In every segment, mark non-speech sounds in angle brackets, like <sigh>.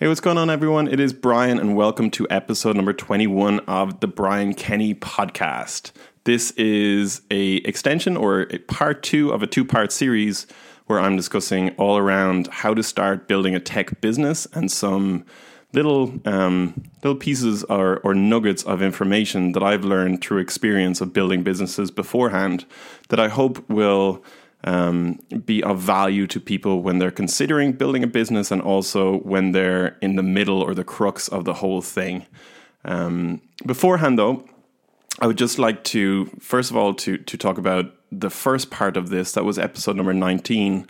Hey, what's going on, everyone? It is Brian, and welcome to episode number 21 of the Brian Kenny podcast. This is a extension or a part two of a two part series where I'm discussing all around how to start building a tech business and some little um, little pieces or, or nuggets of information that I've learned through experience of building businesses beforehand that I hope will um, be of value to people when they're considering building a business and also when they're in the middle or the crux of the whole thing. Um, beforehand, though, I would just like to first of all to to talk about the first part of this. That was episode number nineteen.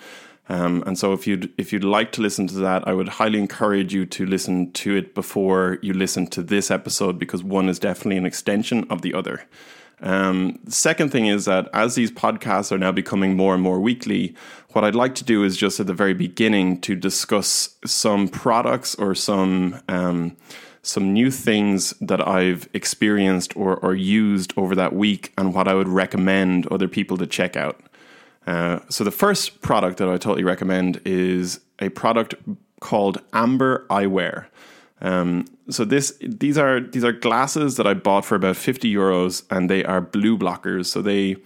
Um, and so, if you'd if you'd like to listen to that, I would highly encourage you to listen to it before you listen to this episode because one is definitely an extension of the other. Um, second thing is that as these podcasts are now becoming more and more weekly, what I'd like to do is just at the very beginning to discuss some products or some um, some new things that I've experienced or, or used over that week and what I would recommend other people to check out. Uh, so the first product that I totally recommend is a product called Ambr Eyewear. Um, so this these are these are glasses that I bought for about fifty euros, and they are blue blockers. So they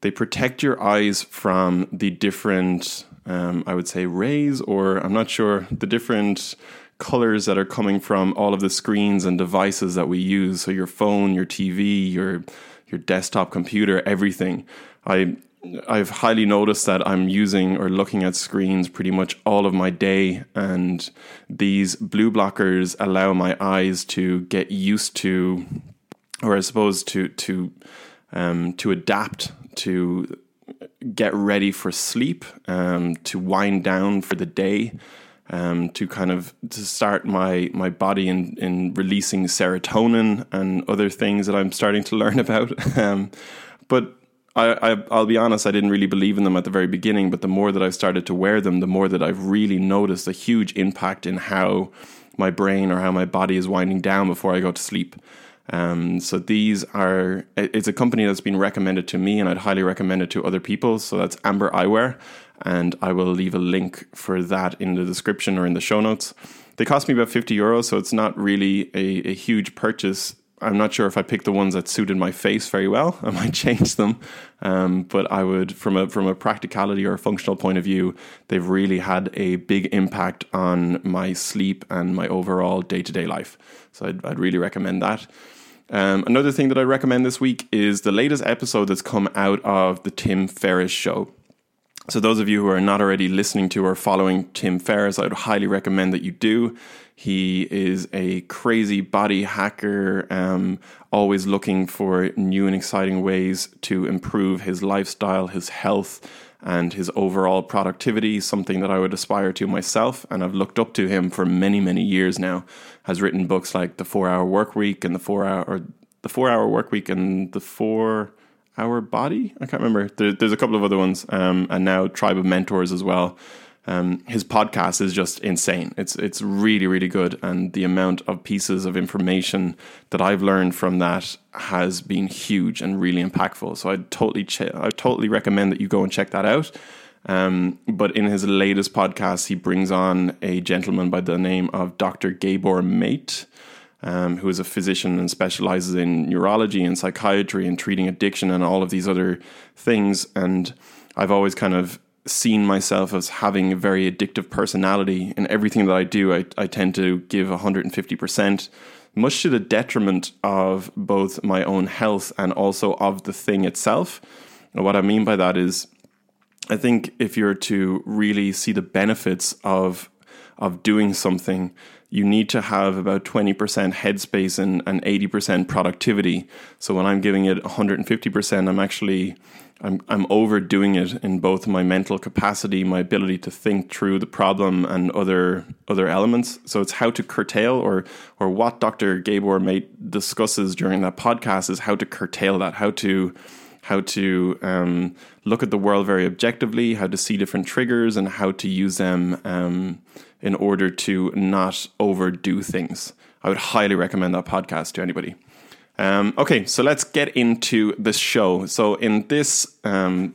they protect your eyes from the different, um, I would say, rays, or I'm not sure the different colors that are coming from all of the screens and devices that we use. So your phone, your TV, your your desktop computer, everything. I I've highly noticed that I'm using or looking at screens pretty much all of my day, and these blue blockers allow my eyes to get used to, or I suppose to to um, to adapt to get ready for sleep, um, to wind down for the day, um, to kind of to start my my body in in releasing serotonin and other things that I'm starting to learn <laughs> about. Um, but I, I will be honest, I didn't really believe in them at the very beginning, but the more that I've started to wear them, the more that I've really noticed a huge impact in how my brain or how my body is winding down before I go to sleep. Um, so these are it's a company that's been recommended to me, and I'd highly recommend it to other people. So that's Ambr Eyewear, and I will leave a link for that in the description or in the show notes. They cost me about fifty euros, so it's not really a, a huge purchase I'm not sure if I picked the ones that suited my face very well. <laughs> I might change them, um, but I would, from a from a practicality or a functional point of view, they've really had a big impact on my sleep and my overall day to day life. So I'd, I'd, really recommend that. Um, another thing that I recommend this week is the latest episode that's come out of the Tim Ferriss show. So, those of you who are not already listening to or following Tim Ferriss, I would highly recommend that you do. He is a crazy body hacker, um, always looking for new and exciting ways to improve his lifestyle, his health, and his overall productivity. Something that I would aspire to myself, and I've looked up to him for many, many years now. Has written books like The Four Hour Work Week and the Four Hour the Four Hour Work Week and the Four Hour Body. I can't remember. There, there's a couple of other ones, um, and now Tribe of Mentors as well. Um, his podcast is just insane. It's it's really really good, and the amount of pieces of information that I've learned from that has been huge and really impactful. So I totally ch- I totally recommend that you go and check that out. Um, but in his latest podcast, he brings on a gentleman by the name of Dr. Gabor Mate. Um, who is a physician and specializes in neurology and psychiatry and treating addiction and all of these other things. And I've always kind of seen myself as having a very addictive personality. In everything that I do, I, I tend to give 150%, much to the detriment of both my own health and also of the thing itself. And what I mean by that is, I think if you're to really see the benefits of of doing something, you need to have about 20% headspace and, and 80% productivity. So when I'm giving it 150%, I'm actually I'm I'm overdoing it in both my mental capacity, my ability to think through the problem, and other other elements. So it's how to curtail, or or what Dr. Gabor Mate discusses during that podcast is how to curtail that, how to how to um, look at the world very objectively, how to see different triggers, and how to use them um, in order to not overdo things. I would highly recommend that podcast to anybody. Um, okay, so let's get into the show. So in this um,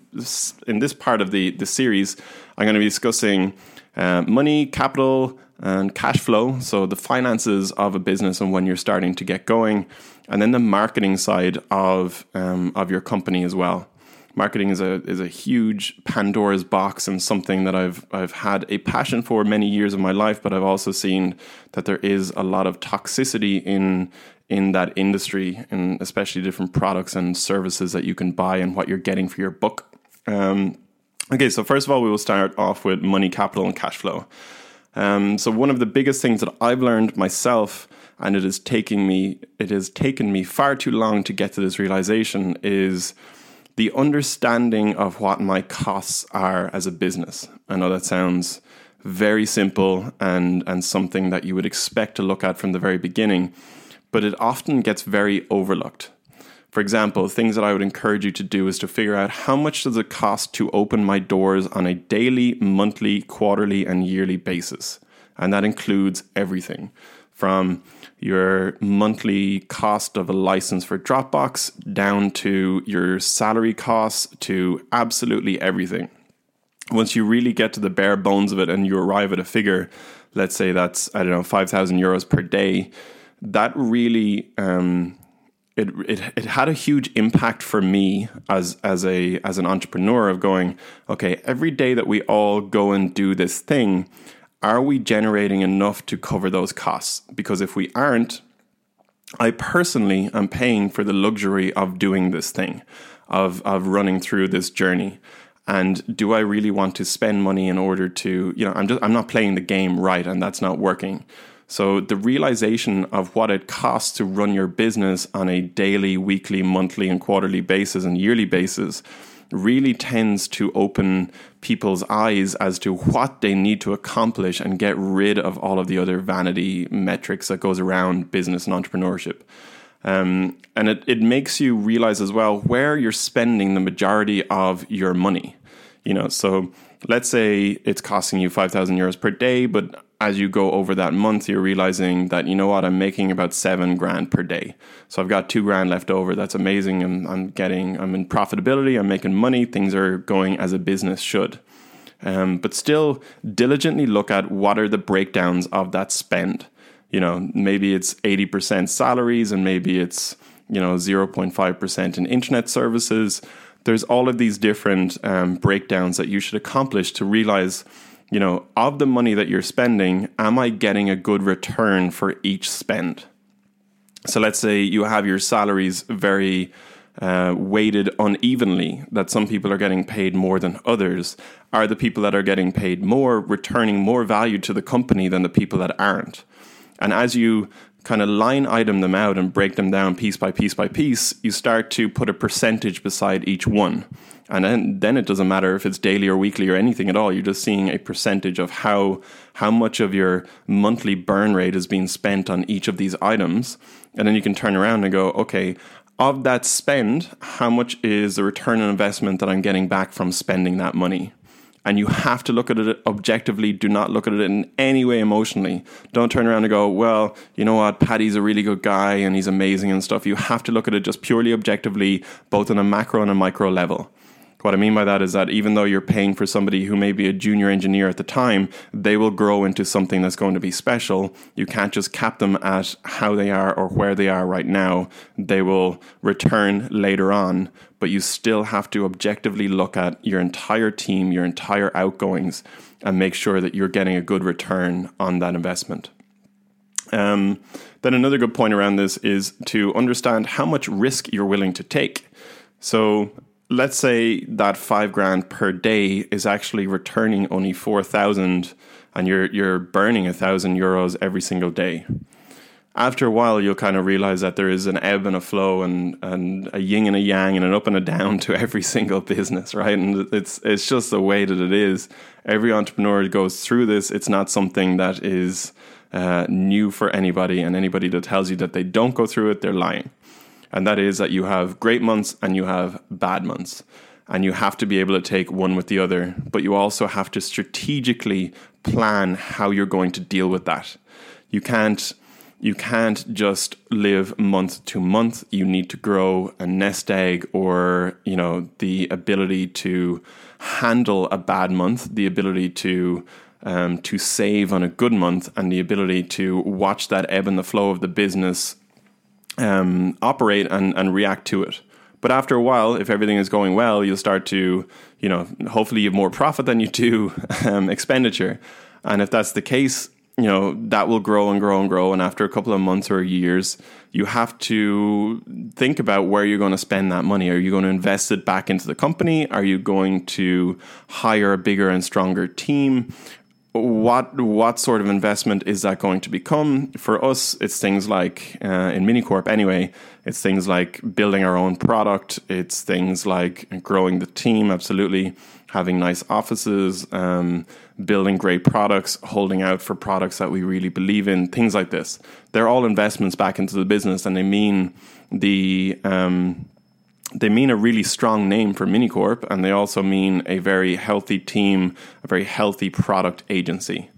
in this part of the the series, I'm going to be discussing uh, money, capital, and cash flow, so the finances of a business and when you're starting to get going, and then the marketing side of um, of your company as well. Marketing is a is a huge Pandora's box and something that I've I've had a passion for many years of my life, but I've also seen that there is a lot of toxicity in in that industry, and especially different products and services that you can buy and what you're getting for your book. Um, okay, so first of all, we will start off with money, capital, and cash flow. Um, so one of the biggest things that I've learned myself, and it is taking me, it has taken me far too long to get to this realization, is the understanding of what my costs are as a business. I know that sounds very simple and and something that you would expect to look at from the very beginning, but it often gets very overlooked. For example, things that I would encourage you to do is to figure out how much does it cost to open my doors on a daily, monthly, quarterly, and yearly basis. And that includes everything from your monthly cost of a license for Dropbox down to your salary costs to absolutely everything. Once you really get to the bare bones of it and you arrive at a figure, let's say that's, I don't know, 5,000 euros per day, that really um, it, it it had a huge impact for me as as a as an entrepreneur of going okay every day that we all go and do this thing are we generating enough to cover those costs? Because if we aren't I personally am paying for the luxury of doing this thing of of running through this journey. And do I really want to spend money in order to you know I'm just I'm not playing the game right and that's not working. So the realization of what it costs to run your business on a daily, weekly, monthly, and quarterly basis and yearly basis really tends to open people's eyes as to what they need to accomplish and get rid of all of the other vanity metrics that goes around business and entrepreneurship. Um, and it, it makes you realize as well where you're spending the majority of your money. You know, so let's say it's costing you 5,000 euros per day, but as you go over that month, you're realizing that, you know what, I'm making about seven grand per day. So I've got two grand left over. That's amazing. I'm, I'm getting, I'm in profitability, I'm making money, things are going as a business should. Um, but still diligently look at what are the breakdowns of that spend. You know, maybe it's 80% salaries and maybe it's, you know, 0.5% in internet services. There's all of these different um, breakdowns that you should accomplish to realize you know, of the money that you're spending, am I getting a good return for each spend? So let's say you have your salaries very uh, weighted unevenly, that some people are getting paid more than others. Are the people that are getting paid more returning more value to the company than the people that aren't? And as you kind of line item them out and break them down piece by piece by piece, you start to put a percentage beside each one. And then, then it doesn't matter if it's daily or weekly or anything at all. You're just seeing a percentage of how how much of your monthly burn rate is being spent on each of these items. And then you can turn around and go, okay, of that spend, how much is the return on investment that I'm getting back from spending that money? and you have to look at it objectively. Do not look at it in any way emotionally. Don't turn around and go, well, you know what, Paddy's a really good guy and he's amazing and stuff. You have to look at it just purely objectively, both on a macro and a micro level. What I mean by that is that even though you're paying for somebody who may be a junior engineer at the time, they will grow into something that's going to be special. You can't just cap them at how they are or where they are right now. They will return later on, but you still have to objectively look at your entire team, your entire outgoings, and make sure that you're getting a good return on that investment. Um, then another good point around this is to understand how much risk you're willing to take. So let's say that five grand per day is actually returning only 4,000 and you're, you're burning a thousand euros every single day. After a while, you'll kind of realize that there is an ebb and a flow and, and a yin and a yang and an up and a down <laughs> to every single business, right? And it's, it's just the way that it is. Every entrepreneur goes through this. It's not something that is uh, new for anybody. And anybody that tells you that they don't go through it, they're lying and that is that you have great months and you have bad months. And you have to be able to take one with the other, but you also have to strategically plan how you're going to deal with that. You can't you can't just live month to month. You need to grow a nest egg or, you know, the ability to handle a bad month, the ability to um, to save on a good month and the ability to watch that ebb and the flow of the business um, operate and, and react to it. But after a while, if everything is going well, you'll start to, you know, hopefully you have more <laughs> profit than you do um, expenditure. And if that's the case, you know, that will grow and grow and grow. And after a couple of months or years, you have to think about where you're going to spend that money. Are you going to invest it back into the company? Are you going to hire a bigger and stronger team? What what sort of investment is that going to become? For us it's things like uh, in minicorp anyway it's things like building our own product. It's things like growing the team absolutely. Having nice offices um, building great products holding out for products that we really believe in things like this. They're all investments back into the business and they mean the um, they mean a really strong name for Minicorp, and they also mean a very healthy team, a very healthy product agency.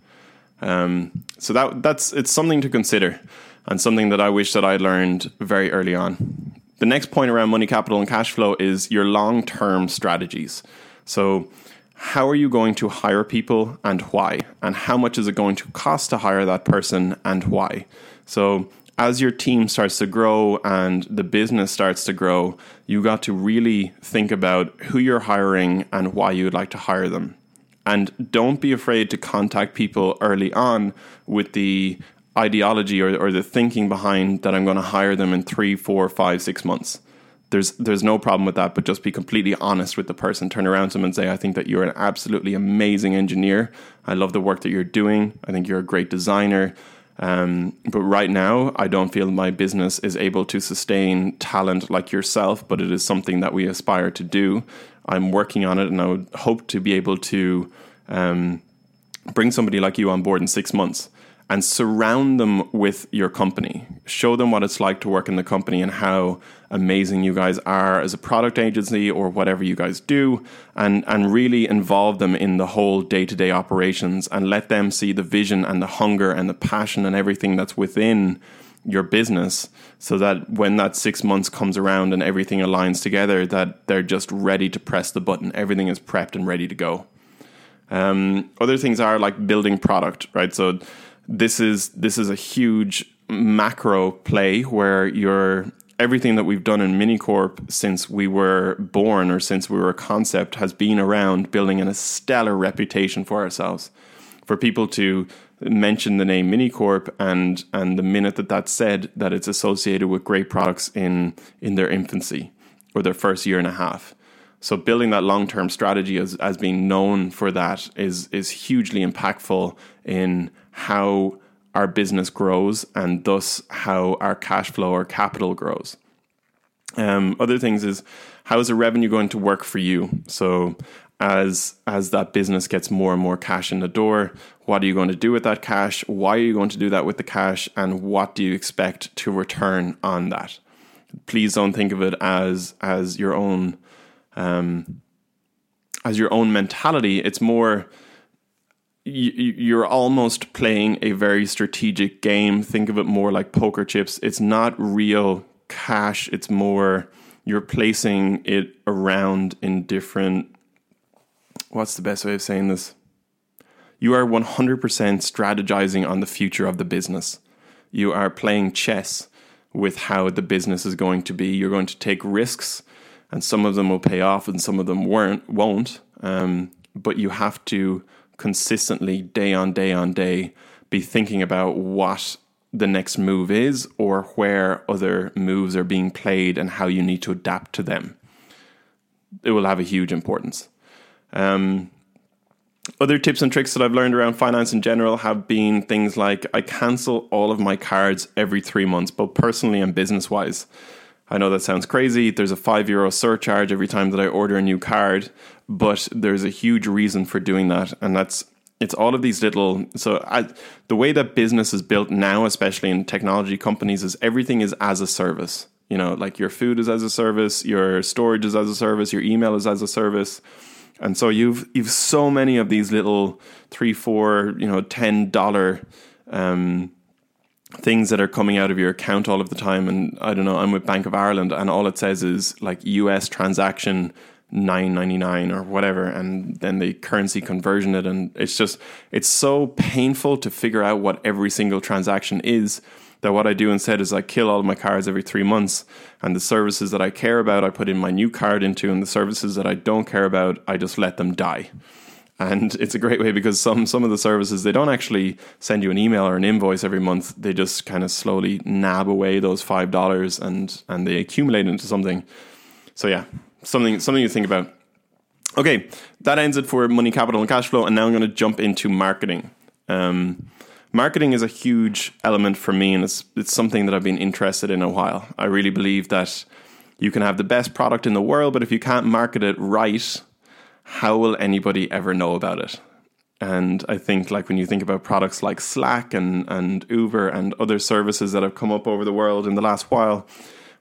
Um, so that that's it's something to consider, and something that I wish that I learned very early on. The next point around money capital and cash flow is your long term strategies. So, how are you going to hire people and why, and how much is it going to cost to hire that person and why? So as your team starts to grow and the business starts to grow, you got to really think about who you're hiring and why you would like to hire them. And don't be afraid to contact people early on with the ideology or, or the thinking behind that I'm going to hire them in three, four, five, six months. There's there's no problem with that, but just be completely honest with the person. Turn around to them and say, I think that you're an absolutely amazing engineer. I love the work that you're doing. I think you're a great designer. Um, but right now, I don't feel my business is able to sustain talent like yourself, but it is something that we aspire to do. I'm working on it, and I would hope to be able to um, bring somebody like you on board in six months and surround them with your company. Show them what it's like to work in the company and how amazing you guys are as a product agency or whatever you guys do, and, and really involve them in the whole day to day operations and let them see the vision and the hunger and the passion and everything that's within your business so that when that six months comes around and everything aligns together that they're just ready to press the button. Everything is prepped and ready to go. Um, other things are like building product right? So this is this is a huge macro play where you're everything that we've done in Minicorp since we were born or since we were a concept has been around building a stellar reputation for ourselves. For people to mention the name Minicorp and and the minute that that's said that it's associated with great products in in their infancy or their first year and a half. So building that long term strategy as, as being known for that is is hugely impactful in how our business grows and thus how our cash flow or capital grows. Um, other things is how is the revenue going to work for you? So as as that business gets more and more cash in the door, what are you going to do with that cash? Why are you going to do that with the cash? And what do you expect to return on that? Please don't think of it as as your own um, as your own mentality. It's more you're almost playing a very strategic game. Think of it more like poker chips. It's not real cash. It's more you're placing it around in different. What's the best way of saying this? You are 100% strategizing on the future of the business. You are playing chess with how the business is going to be. You're going to take risks and some of them will pay off and some of them won't. Um, but you have to consistently, day on day on day, be thinking about what the next move is or where other moves are being played and how you need to adapt to them. It will have a huge importance. Um, other tips and tricks that I've learned around finance in general have been things like I cancel all of my cards every three months, both personally and business wise. I know that sounds crazy. There's a five euro surcharge every time that I order a new card, but there's a huge reason for doing that, and that's it's all of these little. So I, the way that business is built now, especially in technology companies, is everything is as a service. You know, like your food is as a service, your storage is as a service, your email is as a service. And so you've you've so many of these little three, four, you know, ten dollar um, things that are coming out of your account all of the time. And I don't know, I'm with Bank of Ireland, and all it says is like US transaction nine ninety nine or whatever, and then they currency conversion it, and it's just it's so painful to figure out what every single transaction is. That what I do instead is I kill all of my cards every three months, and the services that I care about I put in my new card into, and the services that I don't care about I just let them die and it's a great way because some some of the services they don't actually send you an email or an invoice every month. They just kind of slowly nab away those five dollars and and they accumulate into something. So yeah something something to think about. Okay that ends it for money capital and cash flow and now i'm going to jump into marketing. Um, marketing is a huge element for me and it's it's something that i've been interested in a while. I really believe that you can have the best product in the world but if you can't market it right how will anybody ever know about it? And I think, like, when you think about products like Slack and, and Uber and other services that have come up over the world in the last while,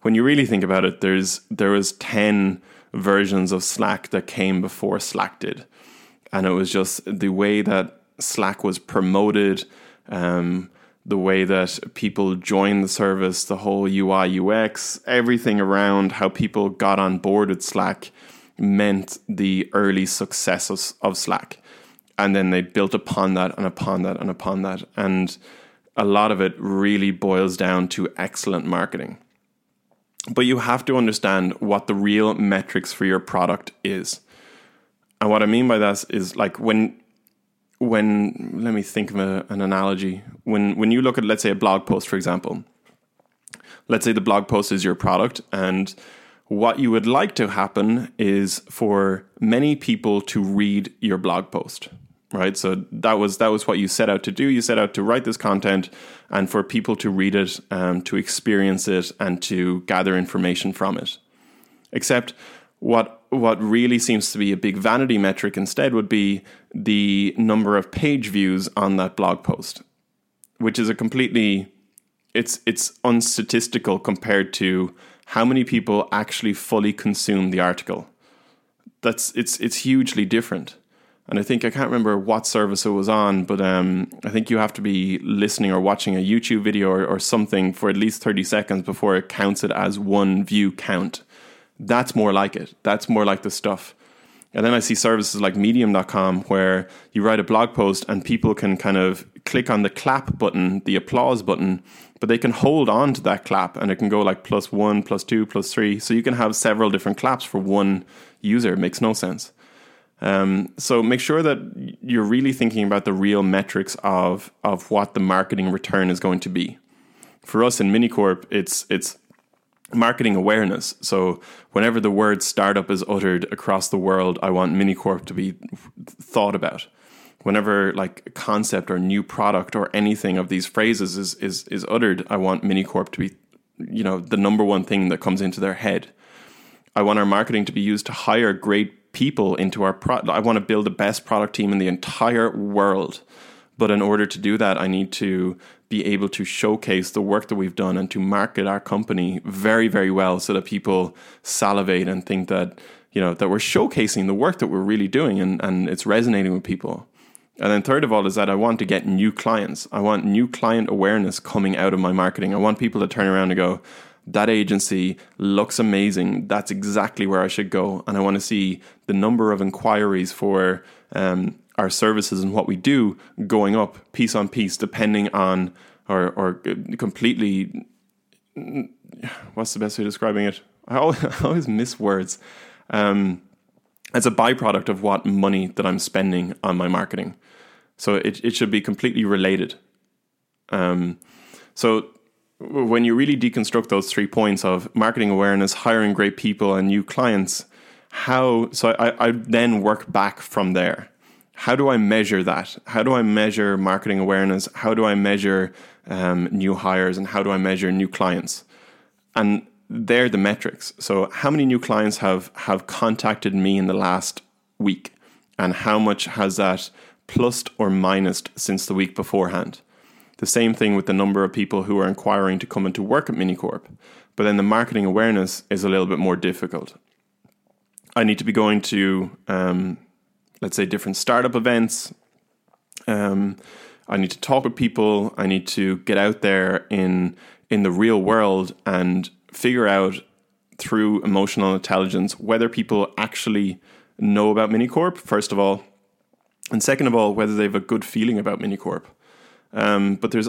when you really think about it, there's there was 10 versions of Slack that came before Slack did. And it was just the way that Slack was promoted, um, the way that people joined the service, the whole UI, UX, everything around how people got on board with Slack meant the early successes of, Slack. And then they built upon that and upon that and upon that. And a lot of it really boils down to excellent marketing. But you have to understand what the real metrics for your product is. And what I mean by that is like when when let me think of a, an analogy. When when you look at let's say a blog post for example. Let's say the blog post is your product and what you would like to happen is for many people to read your blog post right? So that was that was what you set out to do. You set out to write this content and for people to read it um, to experience it and to gather information from it. Except what what really seems to be a big vanity metric instead would be the number of page views on that blog post which is a completely it's it's unstatistical compared to how many people actually fully consume the article. That's it's it's hugely different. And I think I can't remember what service it was on, but um, I think you have to be listening or watching a YouTube video or, or something for at least 30 seconds before it counts it as one view count. That's more like it. That's more like the stuff. And then I see services like medium.com where you write a blog post and people can kind of click on the clap button, the applause button, but they can hold on to that clap and it can go like plus one, plus two, plus three. So you can have several different claps for one user. It makes no sense. Um, so make sure that you're really thinking about the real metrics of of what the marketing return is going to be. For us in Minicorp, it's it's marketing awareness. So whenever the word startup is uttered across the world, I want Minicorp to be thought about whenever like a concept or new product or anything of these phrases is is is uttered, I want Minicorp to be, you know, the number one thing that comes into their head. I want our marketing to be used to hire great people into our product. I want to build the best product team in the entire world. But in order to do that, I need to be able to showcase the work that we've done and to market our company very, very well so that people salivate and think that, you know, that we're showcasing the work that we're really doing and, and it's resonating with people. And then third of all is that I want to get new clients. I want new client awareness coming out of my marketing. I want people to turn around and go, that agency looks amazing. That's exactly where I should go. And I want to see the number of inquiries for um, our services and what we do going up piece on piece, depending on or, or completely. What's the best way of describing it? I always, <laughs> I always miss words. Um, as a byproduct of what money that I'm spending on my marketing. So it, it should be completely related. Um, so when you really deconstruct those three points of marketing awareness, hiring great people, and new clients, how so I, I then work back from there. How do I measure that? How do I measure marketing awareness? How do I measure um, new hires and how do I measure new clients? And they're the metrics. So how many new clients have have contacted me in the last week, and how much has that plus or minus since the week beforehand? The same thing with the number of people who are inquiring to come into work at Minicorp. But then the marketing awareness is a little bit more difficult. I need to be going to, um, let's say, different startup events. Um, I need to talk with people. I need to get out there in in the real world and figure out through emotional intelligence whether people actually know about Minicorp, first of all, and second of all, whether they have a good feeling about Minicorp. Um, but there's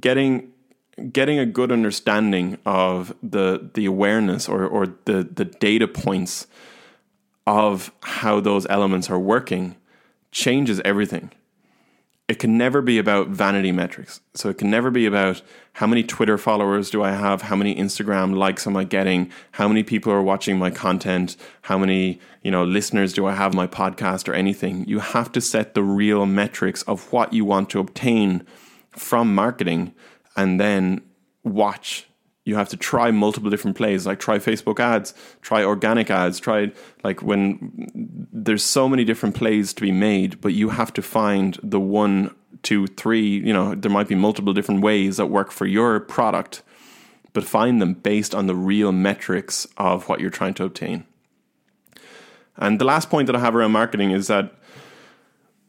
getting getting a good understanding of the the awareness or or the the data points of how those elements are working changes everything it can never be about vanity metrics. So it can never be about how many Twitter followers do I have, how many Instagram likes am I getting, how many people are watching my content, how many, you know, listeners do I have my podcast or anything. You have to set the real metrics of what you want to obtain from marketing and then watch you have to try multiple different plays like try facebook ads try organic ads try like when there's so many different plays to be made but you have to find the one two three you know there might be multiple different ways that work for your product but find them based on the real metrics of what you're trying to obtain. And the last point that i have around marketing is that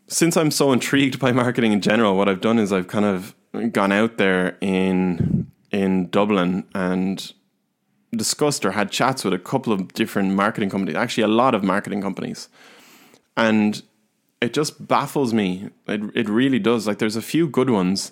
since i'm so intrigued <laughs> by marketing in general what i've done is i've kind of gone out there in in Dublin and discussed or had chats with a couple of different marketing companies, actually, a lot of marketing companies. And it just baffles me. It, it really does. Like, there's a few good ones,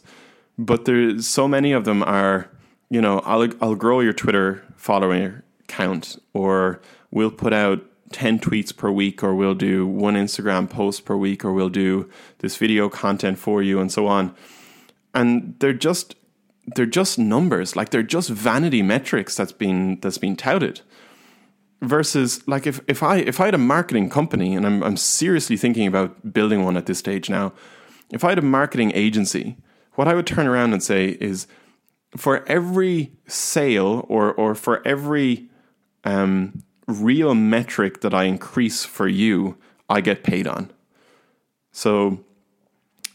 but there's so many of them are, you know, I'll, I'll grow your Twitter follower count, or we'll put out 10 tweets per week, or we'll do one Instagram post per week, or we'll do this video content for you, and so on. And they're just they're just numbers, like they're just vanity metrics that's been that's been touted. Versus like if, if I if I had a marketing company and I'm I'm seriously thinking about building one at this stage now, if I had a marketing agency, what I would turn around and say is for every sale or or for every um, real metric that I increase for you, I get paid on. So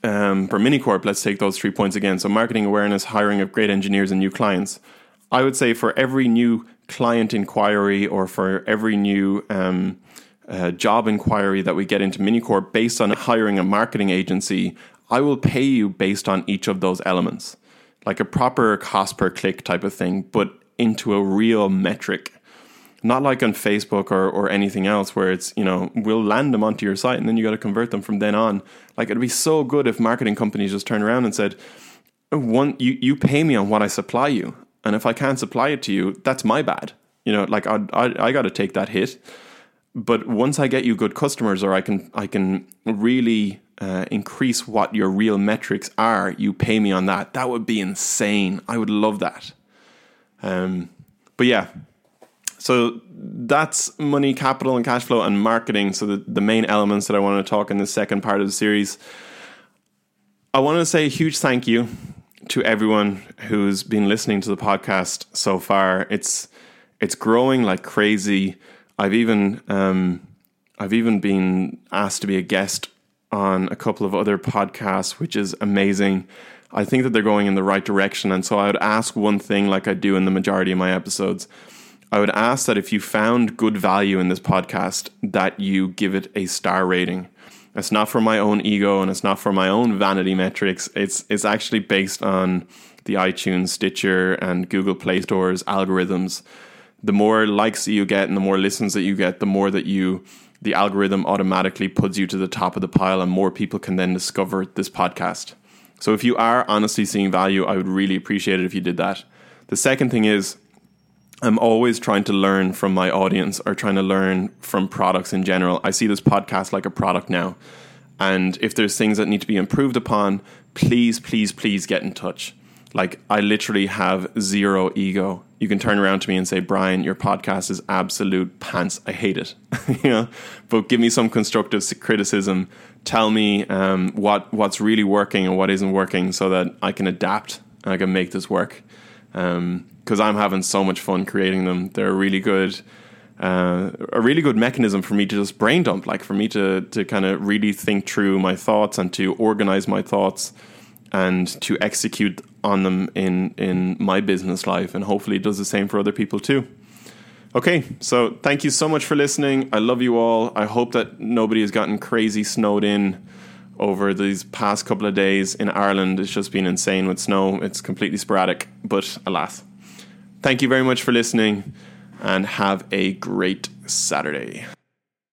um, for Minicorp, let's take those three points again. So, marketing awareness, hiring of great engineers, and new clients. I would say for every new client inquiry or for every new um, uh, job inquiry that we get into Minicorp based on hiring a marketing agency, I will pay you based on each of those elements, like a proper cost per click type of thing, but into a real metric not like on Facebook or, or anything else where it's, you know, we'll land them onto your site and then you got to convert them from then on. Like it'd be so good if marketing companies just turned around and said, one, you, you pay me on what I supply you. And if I can't supply it to you, that's my bad. You know, like I, I, I got to take that hit. But once I get you good customers or I can, I can really uh, increase what your real metrics are, you pay me on that. That would be insane. I would love that. Um, but yeah, so that's money, capital, and cash flow and marketing. So the, the main elements that I want to talk in the second part of the series. I want to say a huge thank you to everyone who's been listening to the podcast so far. It's it's growing like crazy. I've even um, I've even been asked to be a guest on a couple of other podcasts, which is amazing. I think that they're going in the right direction, and so I would ask one thing, like I do in the majority of my episodes I would ask that if you found good value in this podcast, that you give it a star rating. It's not for my own ego and it's not for my own vanity metrics. It's it's actually based on the iTunes, Stitcher, and Google Play Store's algorithms. The more likes that you get and the more listens that you get, the more that you the algorithm automatically puts you to the top of the pile and more people can then discover this podcast. So if you are honestly seeing value, I would really appreciate it if you did that. The second thing is I'm always trying to learn from my audience or trying to learn from products in general. I see this podcast like a product now. And if there's things that need to be improved upon, please, please, please get in touch. Like, I literally have zero ego. You can turn around to me and say, Brian, your podcast is absolute pants. I hate it. <laughs> you know, but give me some constructive criticism. Tell me um, what what's really working and what isn't working, so that I can adapt and I can make this work. Um, because I'm having so much fun creating them. They're really good, uh, a really good mechanism for me to just brain dump, like for me to to kind of really think through my thoughts and to organize my thoughts and to execute on them in in my business life, and hopefully it does the same for other people too. Okay, so thank you so much for listening. I love you all. I hope that nobody has gotten crazy snowed in over these past couple of days in Ireland. It's just been insane with snow. It's completely sporadic, but alas. Thank you very much for listening. and have a great Saturday.